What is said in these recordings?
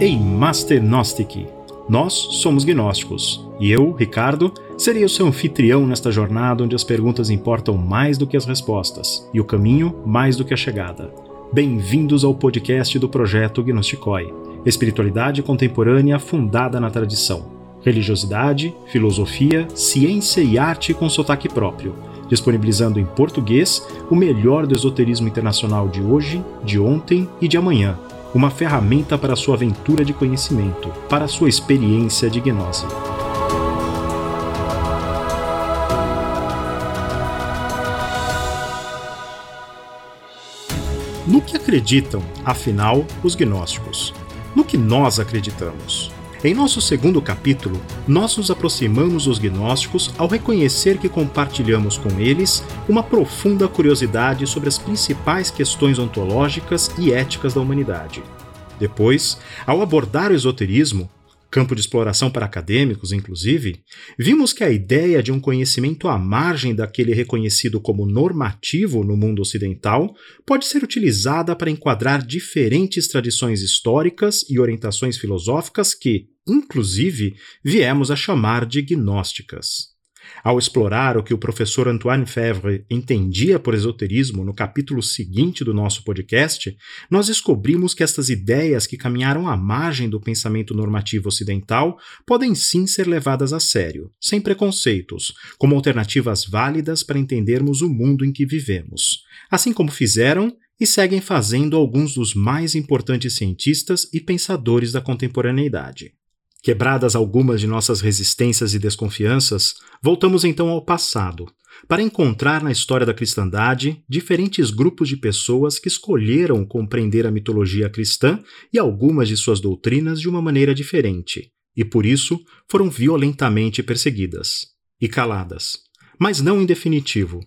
Ei Master Gnostic! Nós somos gnósticos e eu, Ricardo, serei o seu anfitrião nesta jornada onde as perguntas importam mais do que as respostas e o caminho mais do que a chegada. Bem-vindos ao podcast do projeto Gnosticoi, espiritualidade contemporânea fundada na tradição, religiosidade, filosofia, ciência e arte com sotaque próprio, disponibilizando em português o melhor do esoterismo internacional de hoje, de ontem e de amanhã uma ferramenta para sua aventura de conhecimento, para sua experiência de gnose. No que acreditam, afinal, os gnósticos? No que nós acreditamos? Em nosso segundo capítulo, nós nos aproximamos dos gnósticos ao reconhecer que compartilhamos com eles uma profunda curiosidade sobre as principais questões ontológicas e éticas da humanidade. Depois, ao abordar o esoterismo, campo de exploração para acadêmicos, inclusive, vimos que a ideia de um conhecimento à margem daquele reconhecido como normativo no mundo ocidental pode ser utilizada para enquadrar diferentes tradições históricas e orientações filosóficas que, inclusive, viemos a chamar de gnósticas. Ao explorar o que o professor Antoine Fevre entendia por esoterismo no capítulo seguinte do nosso podcast, nós descobrimos que estas ideias que caminharam à margem do pensamento normativo ocidental podem sim ser levadas a sério, sem preconceitos, como alternativas válidas para entendermos o mundo em que vivemos, assim como fizeram e seguem fazendo alguns dos mais importantes cientistas e pensadores da contemporaneidade. Quebradas algumas de nossas resistências e desconfianças, voltamos então ao passado, para encontrar na história da cristandade diferentes grupos de pessoas que escolheram compreender a mitologia cristã e algumas de suas doutrinas de uma maneira diferente, e por isso foram violentamente perseguidas e caladas. Mas não em definitivo,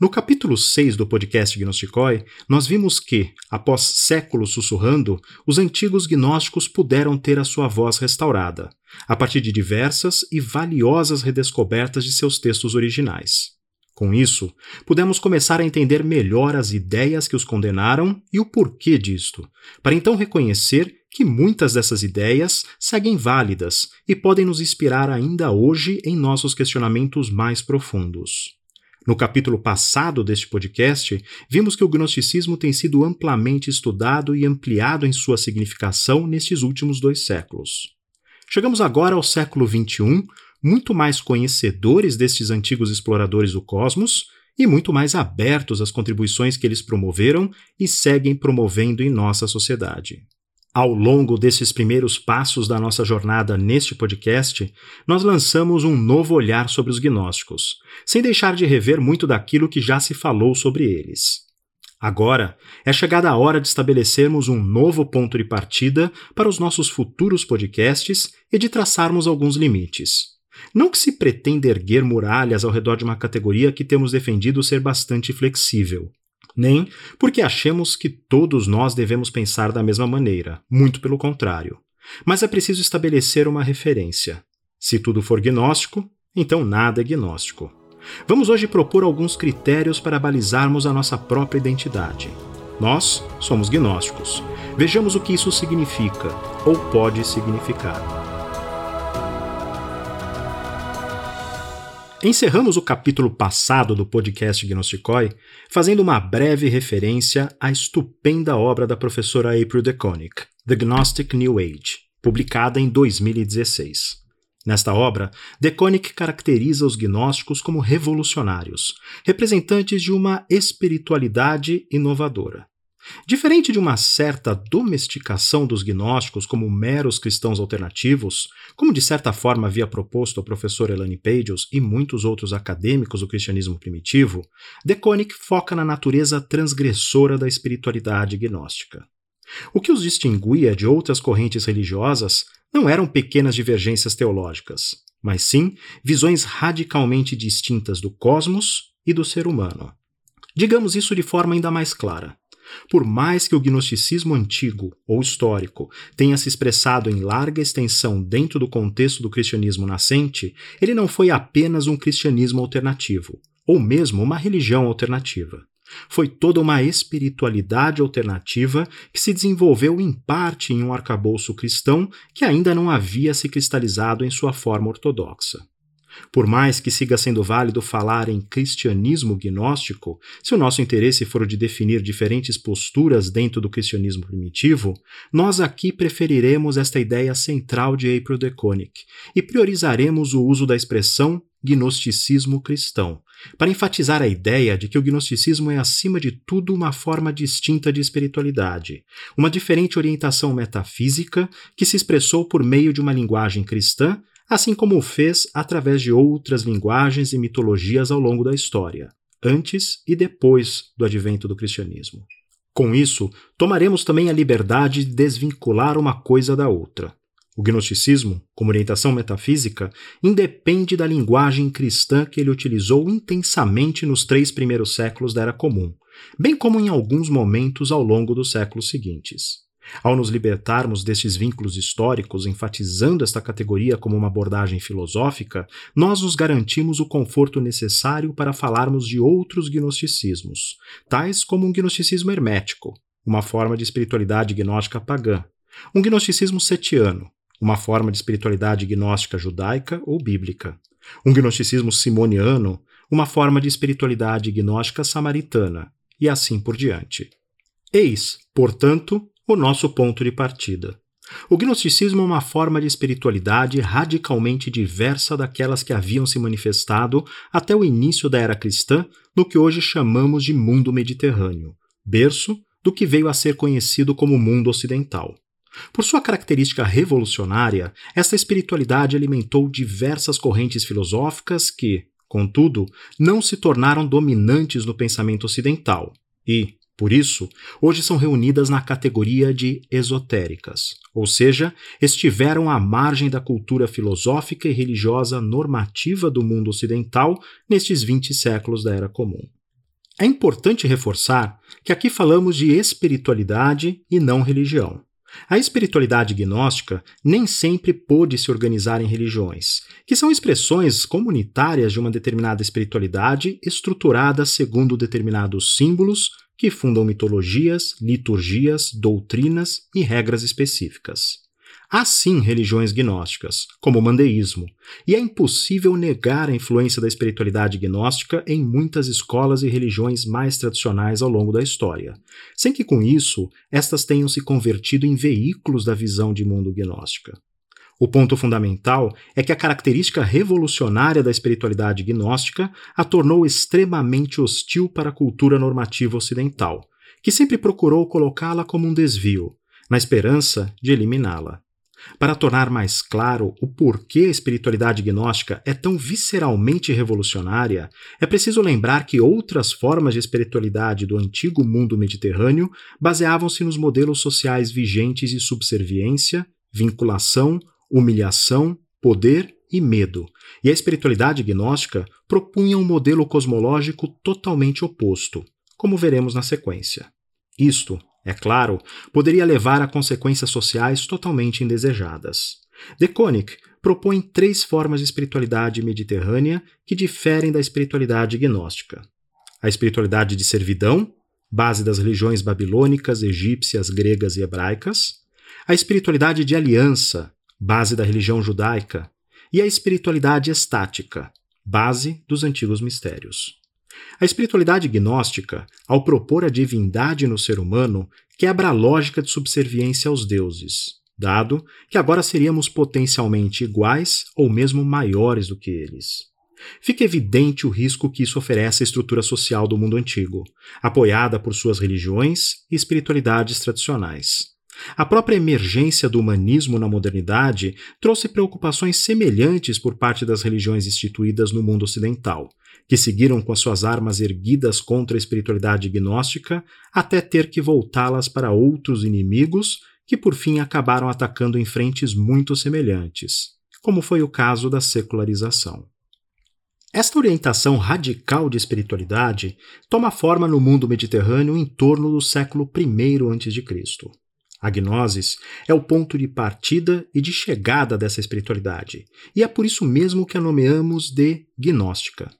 no capítulo 6 do podcast Gnosticoi, nós vimos que, após séculos sussurrando, os antigos gnósticos puderam ter a sua voz restaurada, a partir de diversas e valiosas redescobertas de seus textos originais. Com isso, pudemos começar a entender melhor as ideias que os condenaram e o porquê disto, para então reconhecer que muitas dessas ideias seguem válidas e podem nos inspirar ainda hoje em nossos questionamentos mais profundos. No capítulo passado deste podcast, vimos que o gnosticismo tem sido amplamente estudado e ampliado em sua significação nestes últimos dois séculos. Chegamos agora ao século XXI, muito mais conhecedores destes antigos exploradores do cosmos e muito mais abertos às contribuições que eles promoveram e seguem promovendo em nossa sociedade. Ao longo desses primeiros passos da nossa jornada neste podcast, nós lançamos um novo olhar sobre os gnósticos, sem deixar de rever muito daquilo que já se falou sobre eles. Agora é chegada a hora de estabelecermos um novo ponto de partida para os nossos futuros podcasts e de traçarmos alguns limites. Não que se pretenda erguer muralhas ao redor de uma categoria que temos defendido ser bastante flexível nem porque achemos que todos nós devemos pensar da mesma maneira, muito pelo contrário. Mas é preciso estabelecer uma referência. Se tudo for gnóstico, então nada é gnóstico. Vamos hoje propor alguns critérios para balizarmos a nossa própria identidade. Nós somos gnósticos. Vejamos o que isso significa, ou pode significar. Encerramos o capítulo passado do podcast Gnosticoi fazendo uma breve referência à estupenda obra da professora April DeConnick, The Gnostic New Age, publicada em 2016. Nesta obra, DeConnick caracteriza os gnósticos como revolucionários, representantes de uma espiritualidade inovadora. Diferente de uma certa domesticação dos gnósticos como meros cristãos alternativos, como de certa forma havia proposto o professor Elaine Pagels e muitos outros acadêmicos do cristianismo primitivo, De Koenig foca na natureza transgressora da espiritualidade gnóstica. O que os distinguia de outras correntes religiosas não eram pequenas divergências teológicas, mas sim visões radicalmente distintas do cosmos e do ser humano. Digamos isso de forma ainda mais clara. Por mais que o gnosticismo antigo ou histórico tenha se expressado em larga extensão dentro do contexto do cristianismo nascente, ele não foi apenas um cristianismo alternativo, ou mesmo uma religião alternativa. foi toda uma espiritualidade alternativa que se desenvolveu em parte em um arcabouço cristão que ainda não havia se cristalizado em sua forma ortodoxa. Por mais que siga sendo válido falar em cristianismo gnóstico, se o nosso interesse for o de definir diferentes posturas dentro do cristianismo primitivo, nós aqui preferiremos esta ideia central de April de Koenig e priorizaremos o uso da expressão gnosticismo cristão, para enfatizar a ideia de que o gnosticismo é, acima de tudo, uma forma distinta de espiritualidade, uma diferente orientação metafísica que se expressou por meio de uma linguagem cristã assim como o fez através de outras linguagens e mitologias ao longo da história, antes e depois do advento do cristianismo. Com isso, tomaremos também a liberdade de desvincular uma coisa da outra. O gnosticismo, como orientação metafísica, independe da linguagem cristã que ele utilizou intensamente nos três primeiros séculos da Era Comum, bem como em alguns momentos ao longo dos séculos seguintes. Ao nos libertarmos destes vínculos históricos, enfatizando esta categoria como uma abordagem filosófica, nós nos garantimos o conforto necessário para falarmos de outros gnosticismos, tais como um gnosticismo hermético, uma forma de espiritualidade gnóstica pagã, um gnosticismo setiano, uma forma de espiritualidade gnóstica judaica ou bíblica, um gnosticismo simoniano, uma forma de espiritualidade gnóstica samaritana, e assim por diante. Eis, portanto, o nosso ponto de partida. O gnosticismo é uma forma de espiritualidade radicalmente diversa daquelas que haviam se manifestado até o início da era cristã no que hoje chamamos de mundo mediterrâneo, berço do que veio a ser conhecido como mundo ocidental. Por sua característica revolucionária, esta espiritualidade alimentou diversas correntes filosóficas que, contudo, não se tornaram dominantes no pensamento ocidental e, por isso, hoje são reunidas na categoria de esotéricas, ou seja, estiveram à margem da cultura filosófica e religiosa normativa do mundo ocidental nestes 20 séculos da Era Comum. É importante reforçar que aqui falamos de espiritualidade e não religião. A espiritualidade gnóstica nem sempre pôde se organizar em religiões, que são expressões comunitárias de uma determinada espiritualidade estruturada segundo determinados símbolos, que fundam mitologias, liturgias, doutrinas e regras específicas. Há sim religiões gnósticas, como o mandeísmo, e é impossível negar a influência da espiritualidade gnóstica em muitas escolas e religiões mais tradicionais ao longo da história, sem que com isso estas tenham se convertido em veículos da visão de mundo gnóstica. O ponto fundamental é que a característica revolucionária da espiritualidade gnóstica a tornou extremamente hostil para a cultura normativa ocidental, que sempre procurou colocá-la como um desvio, na esperança de eliminá-la. Para tornar mais claro o porquê a espiritualidade gnóstica é tão visceralmente revolucionária, é preciso lembrar que outras formas de espiritualidade do antigo mundo mediterrâneo baseavam-se nos modelos sociais vigentes de subserviência, vinculação, humilhação, poder e medo, e a espiritualidade gnóstica propunha um modelo cosmológico totalmente oposto, como veremos na sequência. Isto, é claro, poderia levar a consequências sociais totalmente indesejadas. De Koenig propõe três formas de espiritualidade mediterrânea que diferem da espiritualidade gnóstica: a espiritualidade de servidão, base das religiões babilônicas, egípcias, gregas e hebraicas, a espiritualidade de aliança, base da religião judaica, e a espiritualidade estática, base dos antigos mistérios. A espiritualidade gnóstica, ao propor a divindade no ser humano, quebra a lógica de subserviência aos deuses, dado que agora seríamos potencialmente iguais ou mesmo maiores do que eles. Fica evidente o risco que isso oferece à estrutura social do mundo antigo, apoiada por suas religiões e espiritualidades tradicionais. A própria emergência do humanismo na modernidade trouxe preocupações semelhantes por parte das religiões instituídas no mundo ocidental, que seguiram com as suas armas erguidas contra a espiritualidade gnóstica até ter que voltá-las para outros inimigos que por fim acabaram atacando em frentes muito semelhantes, como foi o caso da secularização. Esta orientação radical de espiritualidade toma forma no mundo mediterrâneo em torno do século I a.C. A gnosis é o ponto de partida e de chegada dessa espiritualidade, e é por isso mesmo que a nomeamos de gnóstica.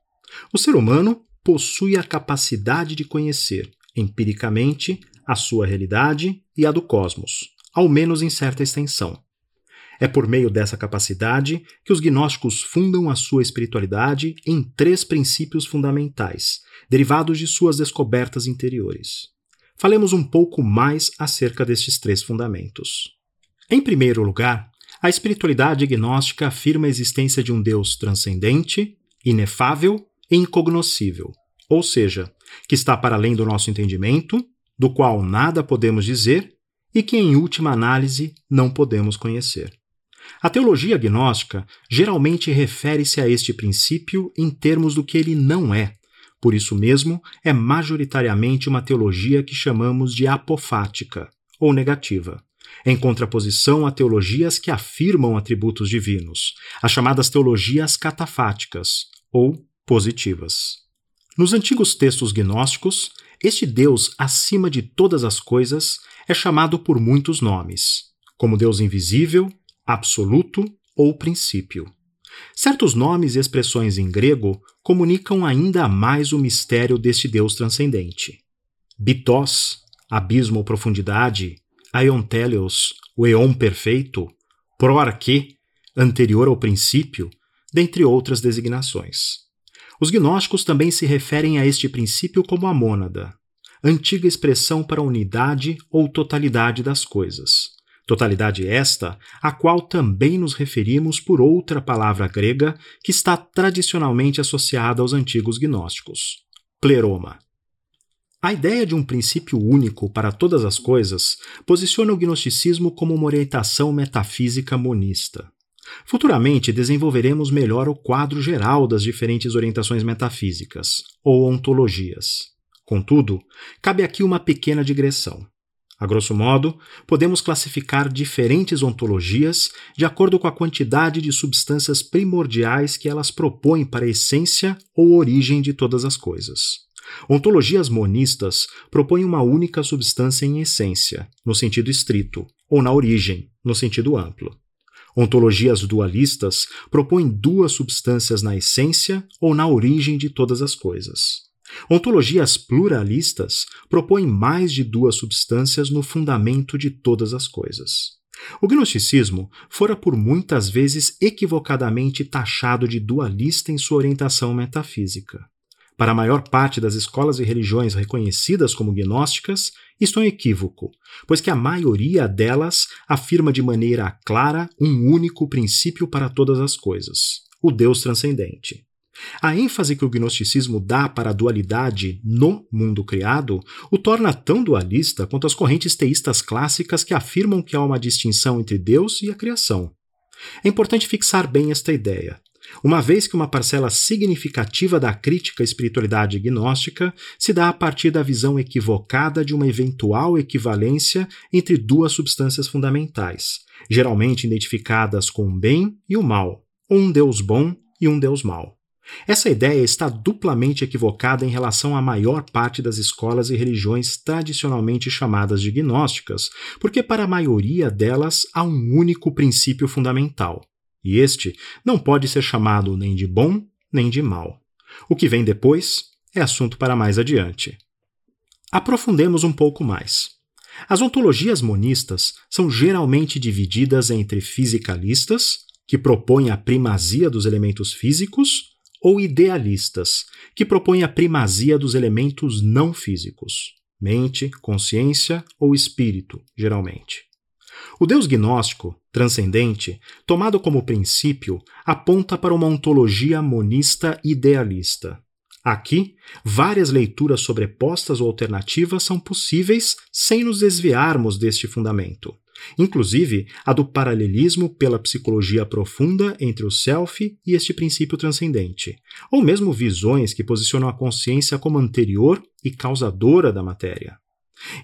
O ser humano, possui a capacidade de conhecer, empiricamente, a sua realidade e a do cosmos, ao menos em certa extensão. É por meio dessa capacidade que os gnósticos fundam a sua espiritualidade em três princípios fundamentais, derivados de suas descobertas interiores. Falemos um pouco mais acerca destes três fundamentos. Em primeiro lugar, a espiritualidade gnóstica afirma a existência de um Deus transcendente, inefável e incognoscível, ou seja, que está para além do nosso entendimento, do qual nada podemos dizer e que, em última análise, não podemos conhecer. A teologia gnóstica geralmente refere-se a este princípio em termos do que ele não é. Por isso mesmo, é majoritariamente uma teologia que chamamos de apofática, ou negativa, em contraposição a teologias que afirmam atributos divinos, as chamadas teologias catafáticas, ou positivas. Nos antigos textos gnósticos, este Deus acima de todas as coisas é chamado por muitos nomes, como Deus invisível, absoluto ou princípio. Certos nomes e expressões em grego comunicam ainda mais o mistério deste Deus transcendente. Bitós, abismo ou profundidade, Aiontelios, o eon perfeito, proarque, anterior ao princípio, dentre outras designações. Os gnósticos também se referem a este princípio como a mônada, antiga expressão para a unidade ou totalidade das coisas. Totalidade esta, a qual também nos referimos por outra palavra grega que está tradicionalmente associada aos antigos gnósticos: pleroma. A ideia de um princípio único para todas as coisas posiciona o gnosticismo como uma orientação metafísica monista. Futuramente desenvolveremos melhor o quadro geral das diferentes orientações metafísicas, ou ontologias. Contudo, cabe aqui uma pequena digressão. A grosso modo, podemos classificar diferentes ontologias de acordo com a quantidade de substâncias primordiais que elas propõem para a essência ou origem de todas as coisas. Ontologias monistas propõem uma única substância em essência, no sentido estrito, ou na origem, no sentido amplo. Ontologias dualistas propõem duas substâncias na essência ou na origem de todas as coisas. Ontologias pluralistas propõem mais de duas substâncias no fundamento de todas as coisas. O gnosticismo fora por muitas vezes equivocadamente taxado de dualista em sua orientação metafísica. Para a maior parte das escolas e religiões reconhecidas como gnósticas, isto é um equívoco, pois que a maioria delas afirma de maneira clara um único princípio para todas as coisas, o Deus transcendente. A ênfase que o gnosticismo dá para a dualidade no mundo criado o torna tão dualista quanto as correntes teístas clássicas que afirmam que há uma distinção entre Deus e a criação. É importante fixar bem esta ideia uma vez que uma parcela significativa da crítica à espiritualidade gnóstica se dá a partir da visão equivocada de uma eventual equivalência entre duas substâncias fundamentais, geralmente identificadas com o bem e o mal, ou um Deus bom e um Deus mau. Essa ideia está duplamente equivocada em relação à maior parte das escolas e religiões tradicionalmente chamadas de gnósticas, porque para a maioria delas há um único princípio fundamental, e este não pode ser chamado nem de bom nem de mal. O que vem depois é assunto para mais adiante. Aprofundemos um pouco mais. As ontologias monistas são geralmente divididas entre fisicalistas, que propõem a primazia dos elementos físicos, ou idealistas, que propõem a primazia dos elementos não físicos, mente, consciência ou espírito, geralmente. O Deus gnóstico, transcendente, tomado como princípio, aponta para uma ontologia monista idealista. Aqui, várias leituras sobrepostas ou alternativas são possíveis sem nos desviarmos deste fundamento, inclusive a do paralelismo pela psicologia profunda entre o self e este princípio transcendente, ou mesmo visões que posicionam a consciência como anterior e causadora da matéria.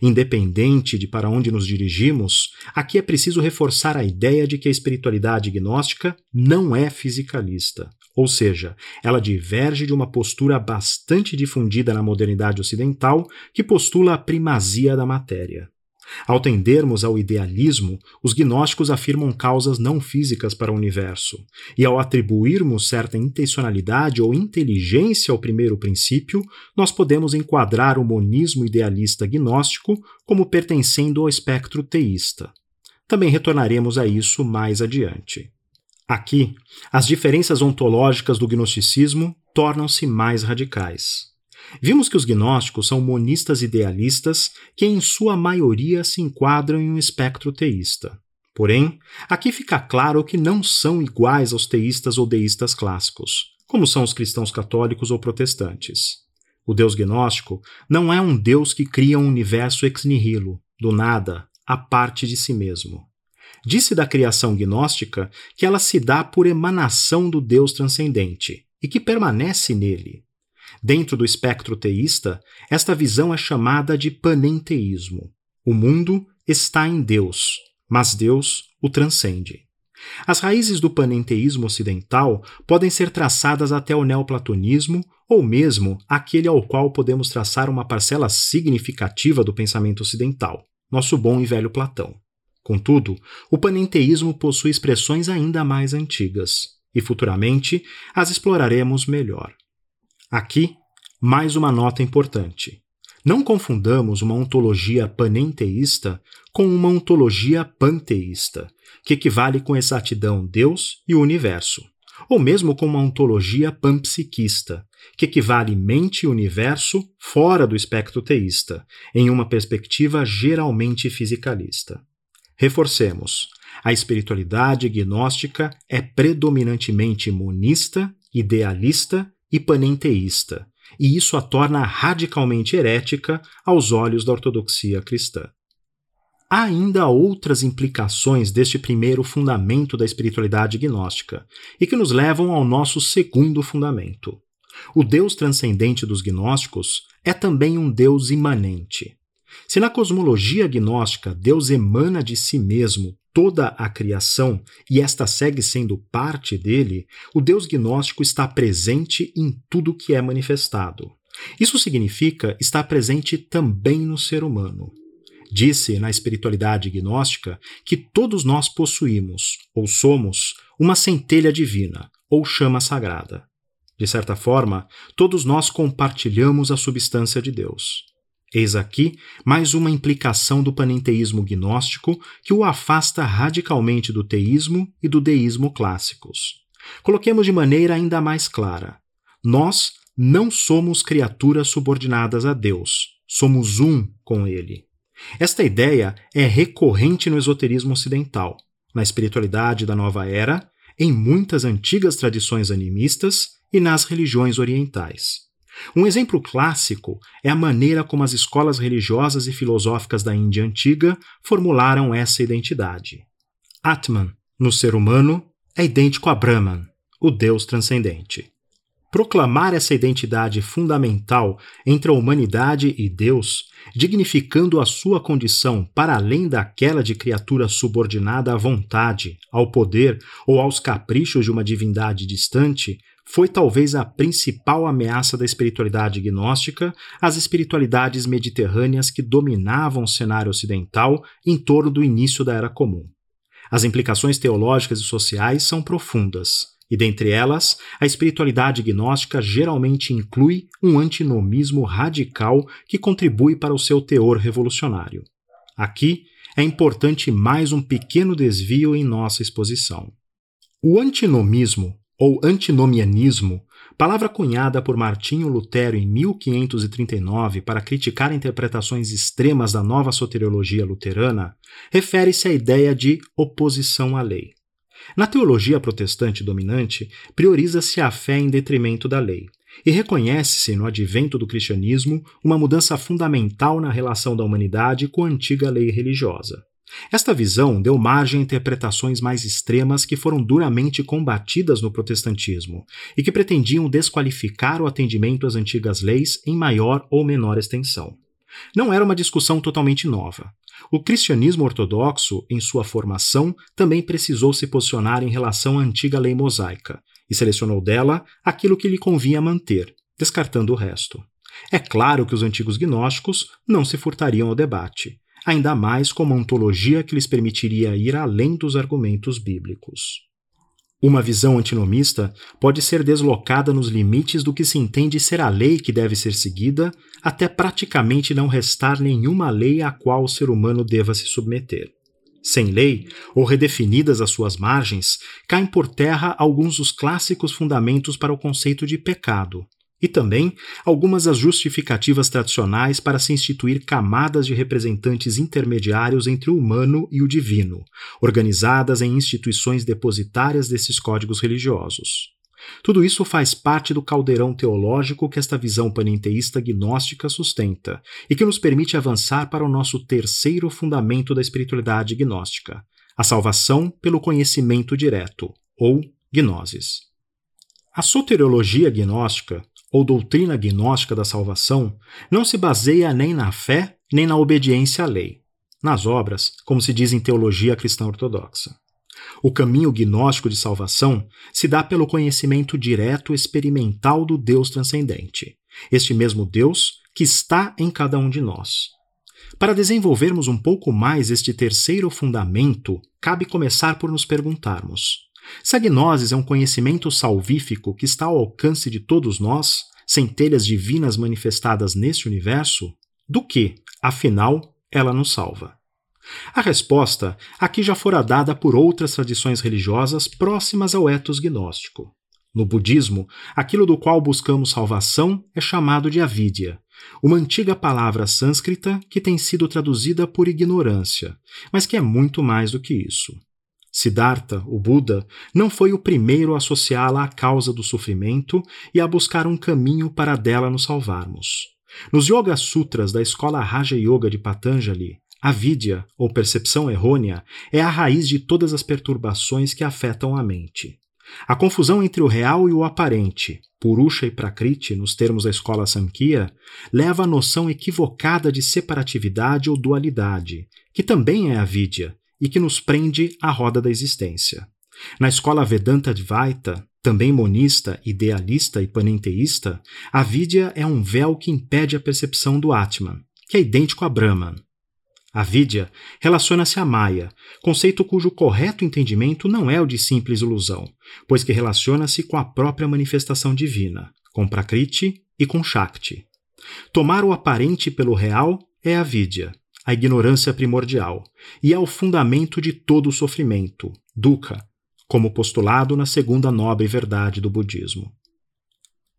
Independente de para onde nos dirigimos, aqui é preciso reforçar a ideia de que a espiritualidade gnóstica não é fisicalista, ou seja, ela diverge de uma postura bastante difundida na modernidade ocidental que postula a primazia da matéria. Ao tendermos ao idealismo, os gnósticos afirmam causas não físicas para o universo, e ao atribuirmos certa intencionalidade ou inteligência ao primeiro princípio, nós podemos enquadrar o monismo idealista gnóstico como pertencendo ao espectro teísta. Também retornaremos a isso mais adiante. Aqui, as diferenças ontológicas do gnosticismo tornam-se mais radicais. Vimos que os gnósticos são monistas idealistas que, em sua maioria, se enquadram em um espectro teísta. Porém, aqui fica claro que não são iguais aos teístas ou deístas clássicos, como são os cristãos católicos ou protestantes. O Deus gnóstico não é um Deus que cria um universo ex nihilo, do nada, a parte de si mesmo. Disse da criação gnóstica que ela se dá por emanação do Deus transcendente e que permanece nele, Dentro do espectro teísta, esta visão é chamada de panenteísmo. O mundo está em Deus, mas Deus o transcende. As raízes do panenteísmo ocidental podem ser traçadas até o neoplatonismo ou mesmo aquele ao qual podemos traçar uma parcela significativa do pensamento ocidental, nosso bom e velho Platão. Contudo, o panenteísmo possui expressões ainda mais antigas, e futuramente as exploraremos melhor. Aqui, mais uma nota importante. Não confundamos uma ontologia panenteísta com uma ontologia panteísta, que equivale com exatidão Deus e o universo, ou mesmo com uma ontologia panpsiquista, que equivale mente e universo fora do espectro teísta, em uma perspectiva geralmente fisicalista. Reforcemos: a espiritualidade gnóstica é predominantemente monista, idealista e panenteísta, e isso a torna radicalmente herética aos olhos da ortodoxia cristã. Há ainda outras implicações deste primeiro fundamento da espiritualidade gnóstica, e que nos levam ao nosso segundo fundamento. O Deus transcendente dos gnósticos é também um Deus imanente. Se na cosmologia gnóstica Deus emana de si mesmo toda a criação e esta segue sendo parte dele, o Deus gnóstico está presente em tudo que é manifestado. Isso significa estar presente também no ser humano. Disse na espiritualidade gnóstica que todos nós possuímos, ou somos, uma centelha divina, ou chama sagrada. De certa forma, todos nós compartilhamos a substância de Deus. Eis aqui mais uma implicação do panenteísmo gnóstico que o afasta radicalmente do teísmo e do deísmo clássicos. Coloquemos de maneira ainda mais clara: nós não somos criaturas subordinadas a Deus, somos um com Ele. Esta ideia é recorrente no esoterismo ocidental, na espiritualidade da nova era, em muitas antigas tradições animistas e nas religiões orientais. Um exemplo clássico é a maneira como as escolas religiosas e filosóficas da Índia antiga formularam essa identidade. Atman, no ser humano, é idêntico a Brahman, o Deus transcendente. Proclamar essa identidade fundamental entre a humanidade e Deus, dignificando a sua condição para além daquela de criatura subordinada à vontade, ao poder ou aos caprichos de uma divindade distante, foi talvez a principal ameaça da espiritualidade gnóstica às espiritualidades mediterrâneas que dominavam o cenário ocidental em torno do início da Era Comum. As implicações teológicas e sociais são profundas, e dentre elas, a espiritualidade gnóstica geralmente inclui um antinomismo radical que contribui para o seu teor revolucionário. Aqui é importante mais um pequeno desvio em nossa exposição. O antinomismo ou antinomianismo, palavra cunhada por Martinho Lutero em 1539 para criticar interpretações extremas da nova soteriologia luterana, refere-se à ideia de oposição à lei. Na teologia protestante dominante, prioriza-se a fé em detrimento da lei, e reconhece-se no advento do cristianismo uma mudança fundamental na relação da humanidade com a antiga lei religiosa. Esta visão deu margem a interpretações mais extremas que foram duramente combatidas no protestantismo e que pretendiam desqualificar o atendimento às antigas leis em maior ou menor extensão. Não era uma discussão totalmente nova. O cristianismo ortodoxo, em sua formação, também precisou se posicionar em relação à antiga lei mosaica e selecionou dela aquilo que lhe convinha manter, descartando o resto. É claro que os antigos gnósticos não se furtariam ao debate ainda mais com uma ontologia que lhes permitiria ir além dos argumentos bíblicos. Uma visão antinomista pode ser deslocada nos limites do que se entende ser a lei que deve ser seguida, até praticamente não restar nenhuma lei à qual o ser humano deva se submeter. Sem lei, ou redefinidas as suas margens, caem por terra alguns dos clássicos fundamentos para o conceito de pecado, e também algumas das justificativas tradicionais para se instituir camadas de representantes intermediários entre o humano e o divino, organizadas em instituições depositárias desses códigos religiosos. Tudo isso faz parte do caldeirão teológico que esta visão panenteísta gnóstica sustenta e que nos permite avançar para o nosso terceiro fundamento da espiritualidade gnóstica, a salvação pelo conhecimento direto, ou gnosis. A soteriologia gnóstica ou doutrina gnóstica da salvação não se baseia nem na fé nem na obediência à lei, nas obras, como se diz em teologia cristã ortodoxa. O caminho gnóstico de salvação se dá pelo conhecimento direto experimental do Deus transcendente, este mesmo Deus que está em cada um de nós. Para desenvolvermos um pouco mais este terceiro fundamento, cabe começar por nos perguntarmos: se a gnose é um conhecimento salvífico que está ao alcance de todos nós, centelhas divinas manifestadas neste universo, do que, afinal, ela nos salva? A resposta aqui já fora dada por outras tradições religiosas próximas ao etos gnóstico. No budismo, aquilo do qual buscamos salvação é chamado de avidya, uma antiga palavra sânscrita que tem sido traduzida por ignorância, mas que é muito mais do que isso. Siddhartha, o Buda, não foi o primeiro a associá-la à causa do sofrimento e a buscar um caminho para dela nos salvarmos. Nos Yoga Sutras da escola Raja Yoga de Patanjali, a vidya, ou percepção errônea, é a raiz de todas as perturbações que afetam a mente. A confusão entre o real e o aparente, Purusha e Prakriti, nos termos da escola Samkhya, leva à noção equivocada de separatividade ou dualidade, que também é a vidya, e que nos prende à roda da existência. Na escola Vedanta Advaita, também monista, idealista e panenteísta, a vidya é um véu que impede a percepção do Atman, que é idêntico a Brahman. A vidya relaciona-se a Maya, conceito cujo correto entendimento não é o de simples ilusão, pois que relaciona-se com a própria manifestação divina, com Prakriti e com Shakti. Tomar o aparente pelo real é a vidya, a ignorância primordial, e é o fundamento de todo o sofrimento, dukkha, como postulado na segunda nobre verdade do budismo.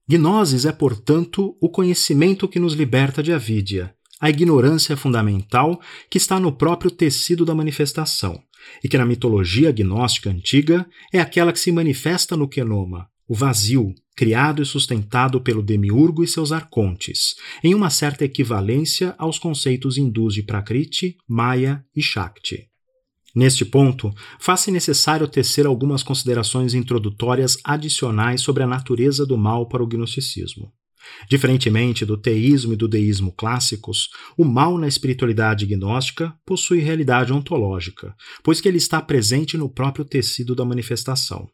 Gnosis é, portanto, o conhecimento que nos liberta de avidya, a ignorância fundamental que está no próprio tecido da manifestação, e que na mitologia gnóstica antiga é aquela que se manifesta no kenoma, o vazio, criado e sustentado pelo demiurgo e seus arcontes, em uma certa equivalência aos conceitos hindus de Prakriti, Maya e Shakti. Neste ponto, faz-se necessário tecer algumas considerações introdutórias adicionais sobre a natureza do mal para o gnosticismo. Diferentemente do teísmo e do deísmo clássicos, o mal na espiritualidade gnóstica possui realidade ontológica, pois que ele está presente no próprio tecido da manifestação.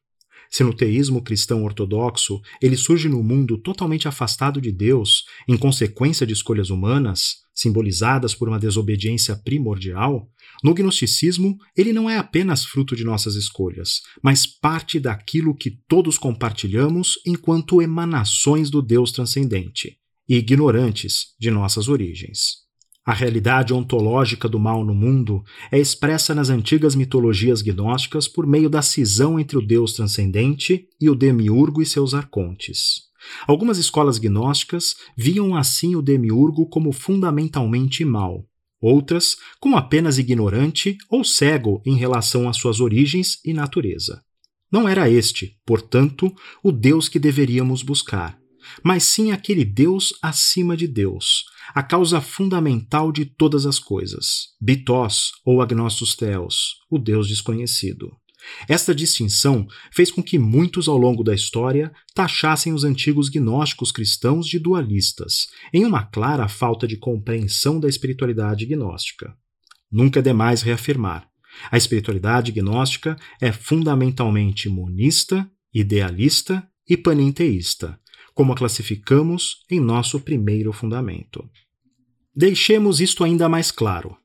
Se no teísmo cristão ortodoxo ele surge no mundo totalmente afastado de Deus, em consequência de escolhas humanas, simbolizadas por uma desobediência primordial, no gnosticismo ele não é apenas fruto de nossas escolhas, mas parte daquilo que todos compartilhamos enquanto emanações do Deus transcendente e ignorantes de nossas origens. A realidade ontológica do mal no mundo é expressa nas antigas mitologias gnósticas por meio da cisão entre o Deus transcendente e o demiurgo e seus arcontes. Algumas escolas gnósticas viam assim o demiurgo como fundamentalmente mal, outras como apenas ignorante ou cego em relação às suas origens e natureza. Não era este, portanto, o Deus que deveríamos buscar mas sim aquele Deus acima de Deus, a causa fundamental de todas as coisas, Bitós ou Agnostos Theos, o Deus desconhecido. Esta distinção fez com que muitos ao longo da história taxassem os antigos gnósticos cristãos de dualistas, em uma clara falta de compreensão da espiritualidade gnóstica. Nunca é demais reafirmar: a espiritualidade gnóstica é fundamentalmente monista, idealista e panenteísta, como a classificamos em nosso primeiro fundamento. Deixemos isto ainda mais claro.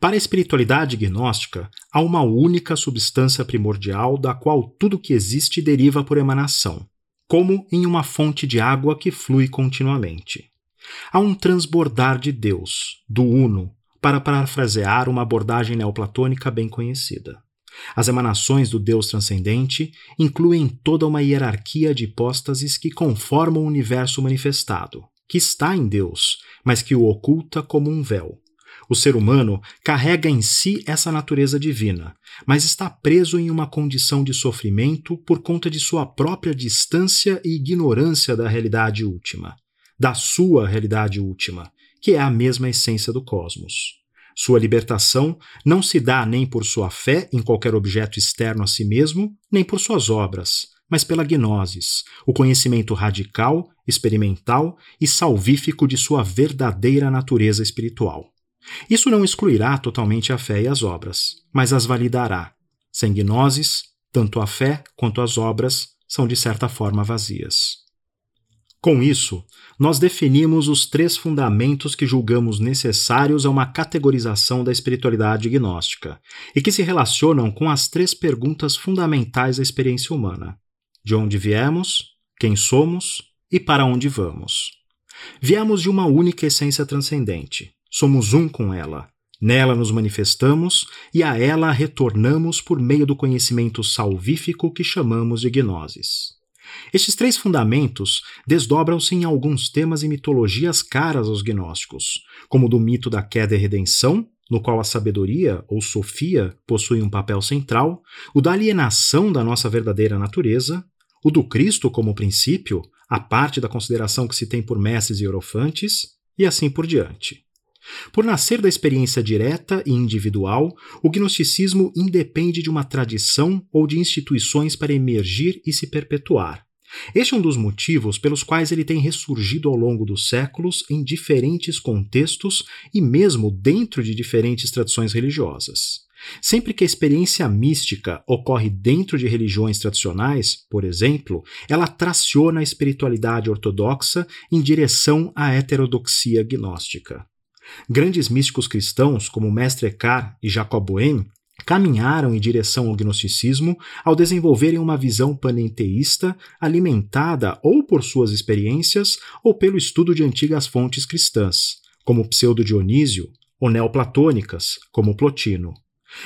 Para a espiritualidade gnóstica, há uma única substância primordial da qual tudo que existe deriva por emanação, como em uma fonte de água que flui continuamente. Há um transbordar de Deus, do Uno, para parafrasear uma abordagem neoplatônica bem conhecida. As emanações do Deus transcendente incluem toda uma hierarquia de hipóstases que conformam o universo manifestado, que está em Deus, mas que o oculta como um véu. O ser humano carrega em si essa natureza divina, mas está preso em uma condição de sofrimento por conta de sua própria distância e ignorância da realidade última, da sua realidade última, que é a mesma essência do cosmos. Sua libertação não se dá nem por sua fé em qualquer objeto externo a si mesmo, nem por suas obras, mas pela gnosis, o conhecimento radical, experimental e salvífico de sua verdadeira natureza espiritual. Isso não excluirá totalmente a fé e as obras, mas as validará. Sem gnosis, tanto a fé quanto as obras são de certa forma vazias. Com isso, nós definimos os três fundamentos que julgamos necessários a uma categorização da espiritualidade gnóstica e que se relacionam com as três perguntas fundamentais da experiência humana: de onde viemos, quem somos e para onde vamos. Viemos de uma única essência transcendente. Somos um com ela. Nela nos manifestamos e a ela retornamos por meio do conhecimento salvífico que chamamos de gnosis. Estes três fundamentos desdobram-se em alguns temas e mitologias caras aos gnósticos, como do mito da queda e redenção, no qual a sabedoria ou sofia possui um papel central, o da alienação da nossa verdadeira natureza, o do Cristo como princípio, a parte da consideração que se tem por mestres e orofantes, e assim por diante. Por nascer da experiência direta e individual, o gnosticismo independe de uma tradição ou de instituições para emergir e se perpetuar. Este é um dos motivos pelos quais ele tem ressurgido ao longo dos séculos em diferentes contextos e mesmo dentro de diferentes tradições religiosas. Sempre que a experiência mística ocorre dentro de religiões tradicionais, por exemplo, ela traciona a espiritualidade ortodoxa em direção à heterodoxia gnóstica. Grandes místicos cristãos, como Mestre Eckhart e Jacob Boehme, caminharam em direção ao gnosticismo ao desenvolverem uma visão panenteísta alimentada ou por suas experiências ou pelo estudo de antigas fontes cristãs, como Pseudo-Dionísio, ou neoplatônicas, como Plotino.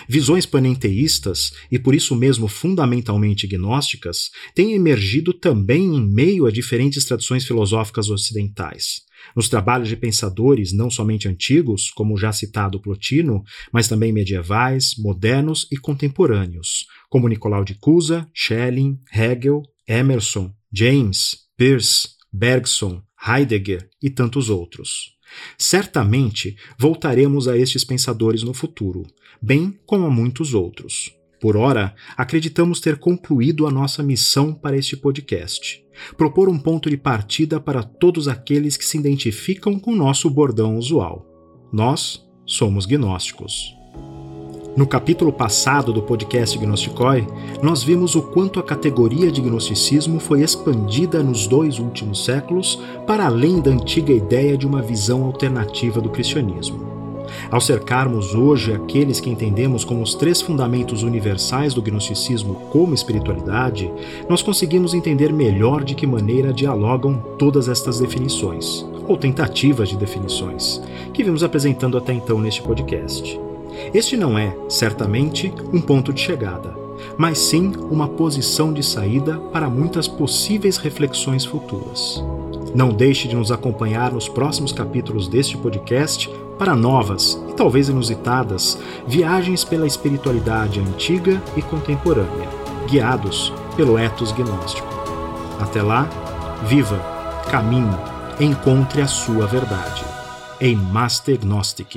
Visões panenteístas, e por isso mesmo fundamentalmente gnósticas, têm emergido também em meio a diferentes tradições filosóficas ocidentais. Nos trabalhos de pensadores não somente antigos, como já citado Plotino, mas também medievais, modernos e contemporâneos, como Nicolau de Cusa, Schelling, Hegel, Emerson, James, Peirce, Bergson, Heidegger e tantos outros. Certamente voltaremos a estes pensadores no futuro, bem como a muitos outros. Por ora, acreditamos ter concluído a nossa missão para este podcast. Propor um ponto de partida para todos aqueles que se identificam com nosso bordão usual. Nós somos gnósticos. No capítulo passado do podcast Gnosticoi, nós vimos o quanto a categoria de gnosticismo foi expandida nos dois últimos séculos para além da antiga ideia de uma visão alternativa do cristianismo. Ao cercarmos hoje aqueles que entendemos como os três fundamentos universais do gnosticismo como espiritualidade, nós conseguimos entender melhor de que maneira dialogam todas estas definições, ou tentativas de definições, que vimos apresentando até então neste podcast. Este não é, certamente, um ponto de chegada, mas sim uma posição de saída para muitas possíveis reflexões futuras. Não deixe de nos acompanhar nos próximos capítulos deste podcast para novas e talvez inusitadas viagens pela espiritualidade antiga e contemporânea, guiados pelo ethos gnóstico. Até lá, viva, caminhe, encontre a sua verdade. Em Master Gnostic.